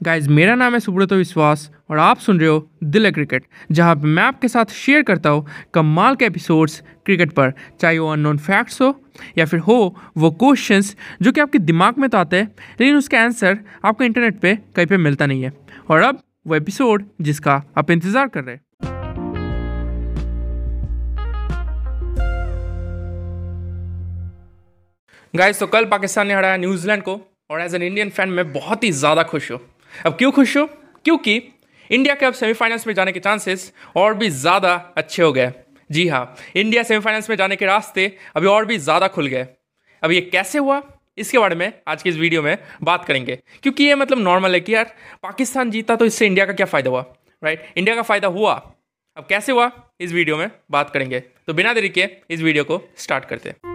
Guys मेरा नाम है सुब्रत विश्वास और आप सुन रहे हो दिल क्रिकेट, जहाँ मैं आपके साथ शेयर करता हूँ कमाल के एपिसोड्स क्रिकेट पर। चाहे वो अननोन फैक्ट्स हो या फिर हो वो क्वेश्चंस जो कि आपके दिमाग में तो आते हैं, लेकिन उसका आंसर आपको इंटरनेट पे कहीं पे मिलता नहीं है। और अब वो एपिसोड जिसका आप इंतज़ार कर रहे हैं। गाइस तो कल पाकिस्तान ने हराया न्यूजीलैंड को और एज एन इंडियन फ़ैन मैं बहुत ही ज़्यादा खुश हूँ। अब क्यों खुश हो? क्योंकि इंडिया के अब सेमीफाइनल्स में जाने के चांसेस और भी ज़्यादा अच्छे हो गए। जी हाँ इंडिया सेमीफाइनल्स में जाने के रास्ते अभी और भी ज़्यादा खुल गए। अब ये कैसे हुआ? इसके बारे में आज की इस वीडियो में बात करेंगे। क्योंकि ये मतलब नॉर्मल है कि यार, पाकिस्तान जीता तो इससे इंडिया का क्या फ़ायदा हुआ? राइट इंडिया का फ़ायदा हुआ। अब कैसे हुआ? इस वीडियो में बात करेंगे। तो बिना देरी के इस वीडियो को स्टार्ट करते हैं।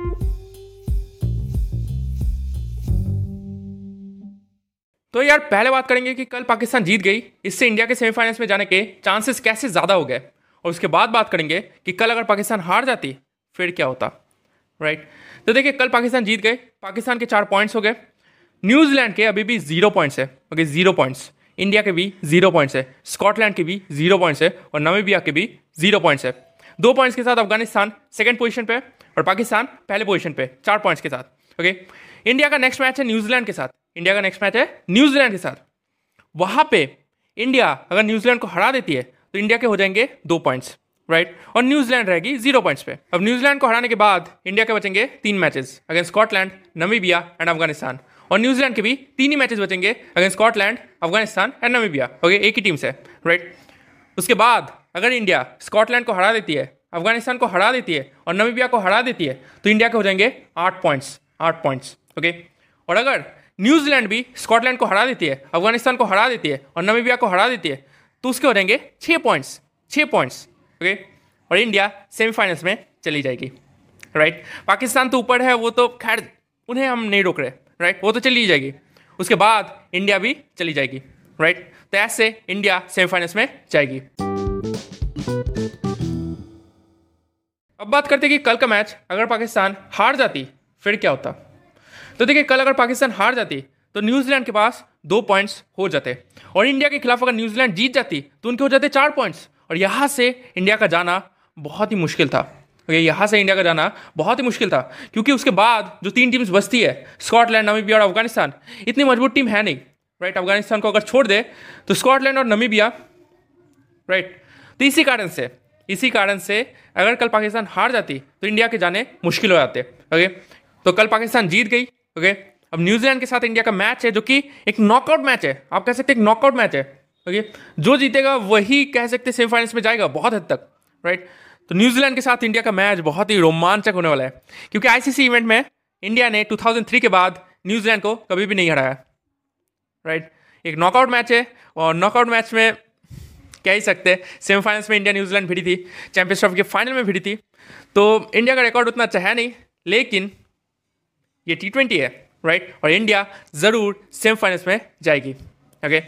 तो यार, पहले बात करेंगे कि कल पाकिस्तान जीत गई। इससे इंडिया के सेमीफाइनल्स में जाने के चांसेस कैसे ज़्यादा हो गए? और उसके बाद बात करेंगे कि कल अगर पाकिस्तान हार जाती, फिर क्या होता राइट तो देखिए, कल पाकिस्तान जीत गए। पाकिस्तान के चार पॉइंट्स हो गए। न्यूजीलैंड के अभी भी ज़ीरो पॉइंट्स है ओके ज़ीरो पॉइंट्स इंडिया के भी ज़ीरो पॉइंट्स है, स्कॉटलैंड के भी ज़ीरो पॉइंट्स है, और नमीबिया के भी ज़ीरो पॉइंट्स है। दो पॉइंट्स के साथ अफ़गानिस्तान सेकेंड पोजीशन पे, और पाकिस्तान पहले पोजीशन पे, चार पॉइंट्स के साथ ओके इंडिया का नेक्स्ट मैच है न्यूजीलैंड के साथ। इंडिया का नेक्स्ट मैच है न्यूजीलैंड के साथ। वहाँ पे इंडिया अगर न्यूजीलैंड को हरा देती है तो इंडिया के हो जाएँगे दो पॉइंट्स राइट और न्यूजीलैंड रहेगी ज़ीरो पॉइंट्स पे। अब न्यूजीलैंड को हराने के बाद इंडिया के बचेंगे तीन matches against Scotland Namibia and Afghanistan और न्यूजीलैंड के भी तीन ही मैचेस बचेंगे against Scotland Afghanistan and Namibia okay एक ही टीम से राइट उसके बाद अगर इंडिया स्कॉटलैंड को हरा देती है अफ़गानिस्तान को हरा देती है और नमीबिया को हरा देती है तो इंडिया के हो जाएँगे आठ पॉइंट्स आठ पॉइंट्स ओके और अगर न्यूजीलैंड भी स्कॉटलैंड को हरा देती है, अफ़गानिस्तान को हरा देती है और नमीबिया को हरा देती है। तो उसके हो जाएँगे छः पॉइंट्स छः पॉइंट्स ओके और इंडिया सेमीफाइनल्स में चली जाएगी राइट पाकिस्तान तो ऊपर है, वो तो खैर उन्हें हम नहीं रोक रहे राइट वो तो चली जाएगी। उसके बाद इंडिया भी चली जाएगी राइट तो ऐसे इंडिया सेमीफाइनल्स में जाएगी। अब बात करते हैं कि कल का मैच अगर पाकिस्तान हार जाती, फिर क्या होता? तो देखिए, कल अगर पाकिस्तान हार जाती तो न्यूजीलैंड के पास दो पॉइंट्स हो जाते। और इंडिया के खिलाफ अगर न्यूजीलैंड जीत जाती तो उनके हो जाते चार पॉइंट्स और यहाँ से इंडिया का जाना बहुत ही मुश्किल था। ओके यहाँ से इंडिया का जाना बहुत ही मुश्किल था, क्योंकि उसके बाद जो तीन टीम्स बचती है, स्कॉटलैंड, नमीबिया और अफ़गानिस्तान, इतनी मज़बूत टीम है नहीं। राइट अफ़गानिस्तान को अगर छोड़ दे तो स्कॉटलैंड और नमीबिया। राइट तो इसी कारण से, इसी कारण से अगर कल पाकिस्तान हार जाती तो इंडिया के जाने मुश्किल हो जाते। ओके तो कल पाकिस्तान जीत गई। ओके अब न्यूजीलैंड के साथ इंडिया का मैच है जो कि एक नॉकआउट मैच है। आप कह सकते हैं एक नॉकआउट मैच है। ओके जो जीतेगा वही कह सकते हैं सेमीफाइनल्स में जाएगा बहुत हद तक। राइट तो न्यूजीलैंड के साथ इंडिया का मैच बहुत ही रोमांचक होने वाला है। क्योंकि आईसीसी इवेंट में इंडिया ने 2003 के बाद न्यूजीलैंड को कभी भी नहीं हराया। राइट एक नॉकआउट मैच है और नॉकआउट मैच में कह ही सकते हैं सेमीफाइनल्स में इंडिया न्यूजीलैंड भिड़ी थी चैंपियंस ट्रॉफी के फाइनल में भिड़ी थी। तो इंडिया का रिकॉर्ड उतना अच्छा है नहीं, लेकिन ये टी ट्वेंटी है राइट और इंडिया ज़रूर सेमीफाइनल्स में जाएगी ओके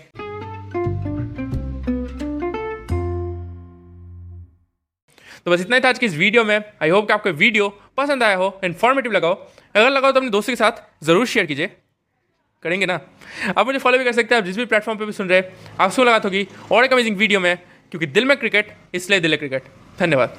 तो बस इतना ही था आज की इस वीडियो में। आई होप कि आपको वीडियो पसंद आया हो इन्फॉर्मेटिव लगा हो। अगर लगा हो तो अपने दोस्तों के साथ ज़रूर शेयर कीजिए। करेंगे ना? आप मुझे फॉलो भी कर सकते हैं, आप जिस भी प्लेटफॉर्म पे भी सुन रहे हैं आपको लगा होगी और एक अमेजिंग वीडियो में, क्योंकि दिल में क्रिकेट इसलिए दिल है क्रिकेट धन्यवाद।